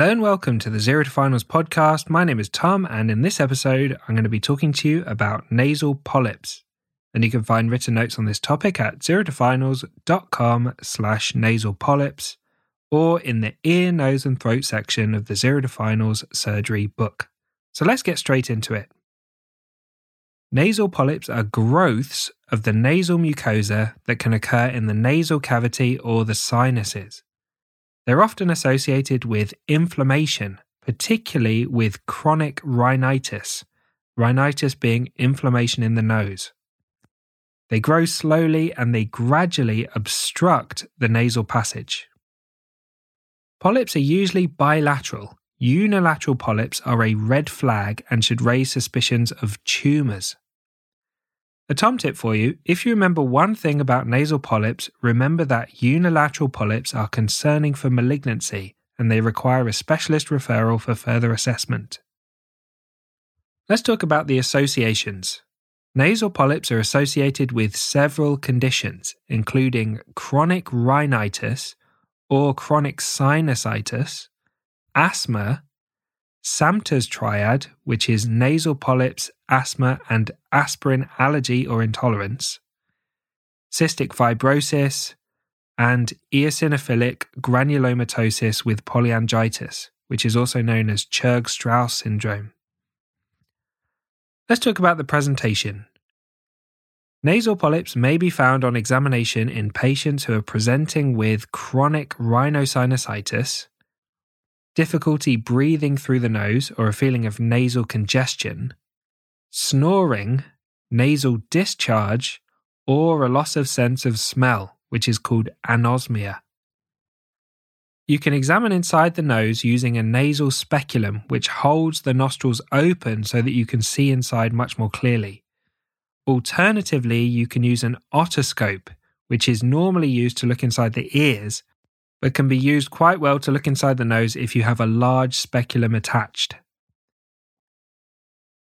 Hello and welcome to the Zero to Finals podcast. My name is Tom, and in this episode, I'm going to be talking to you about nasal polyps. And you can find written notes on this topic at zerotofinals.com slash nasal polyps or in the ear, nose, and throat section of the Zero to Finals surgery book. So let's get straight into it. Nasal polyps are growths of the nasal mucosa that can occur in the nasal cavity or the sinuses. They're often associated with inflammation, particularly with chronic rhinitis, rhinitis being inflammation in the nose. They grow slowly and they gradually obstruct the nasal passage. Polyps are usually bilateral. Unilateral polyps are a red flag and should raise suspicions of tumours. A Tom tip for you if you remember one thing about nasal polyps, remember that unilateral polyps are concerning for malignancy and they require a specialist referral for further assessment. Let's talk about the associations. Nasal polyps are associated with several conditions, including chronic rhinitis or chronic sinusitis, asthma, Samter's triad, which is nasal polyps, asthma, and aspirin allergy or intolerance, cystic fibrosis, and eosinophilic granulomatosis with polyangiitis, which is also known as Churg Strauss syndrome. Let's talk about the presentation. Nasal polyps may be found on examination in patients who are presenting with chronic rhinosinusitis, difficulty breathing through the nose or a feeling of nasal congestion, snoring, nasal discharge, or a loss of sense of smell, which is called anosmia. You can examine inside the nose using a nasal speculum, which holds the nostrils open so that you can see inside much more clearly. Alternatively, you can use an otoscope, which is normally used to look inside the ears but can be used quite well to look inside the nose if you have a large speculum attached.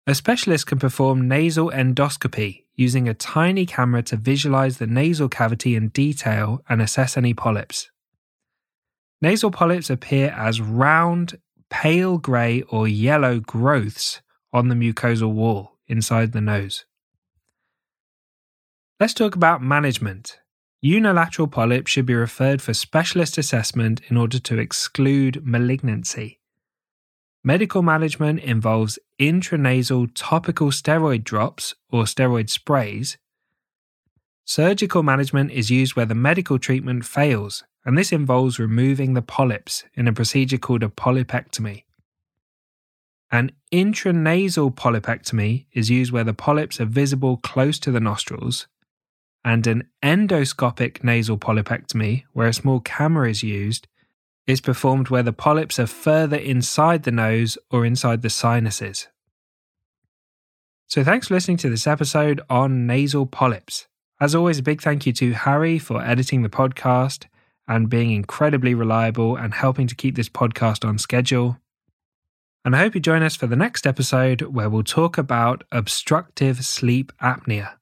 A specialist can perform nasal endoscopy using a tiny camera to visualize the nasal cavity in detail and assess any polyps. Nasal polyps appear as round, pale grey or yellow growths on the mucosal wall inside the nose. Let's talk about management. Unilateral polyps should be referred for specialist assessment in order to exclude malignancy. Medical management involves intranasal topical steroid drops or steroid sprays. Surgical management is used where the medical treatment fails, and this involves removing the polyps in a procedure called a polypectomy. An intranasal polypectomy is used where the polyps are visible close to the nostrils and an endoscopic nasal polypectomy, where a small camera is used, is performed where the polyps are further inside the nose or inside the sinuses. So, thanks for listening to this episode on nasal polyps. As always, a big thank you to Harry for editing the podcast and being incredibly reliable and helping to keep this podcast on schedule. And I hope you join us for the next episode where we'll talk about obstructive sleep apnea.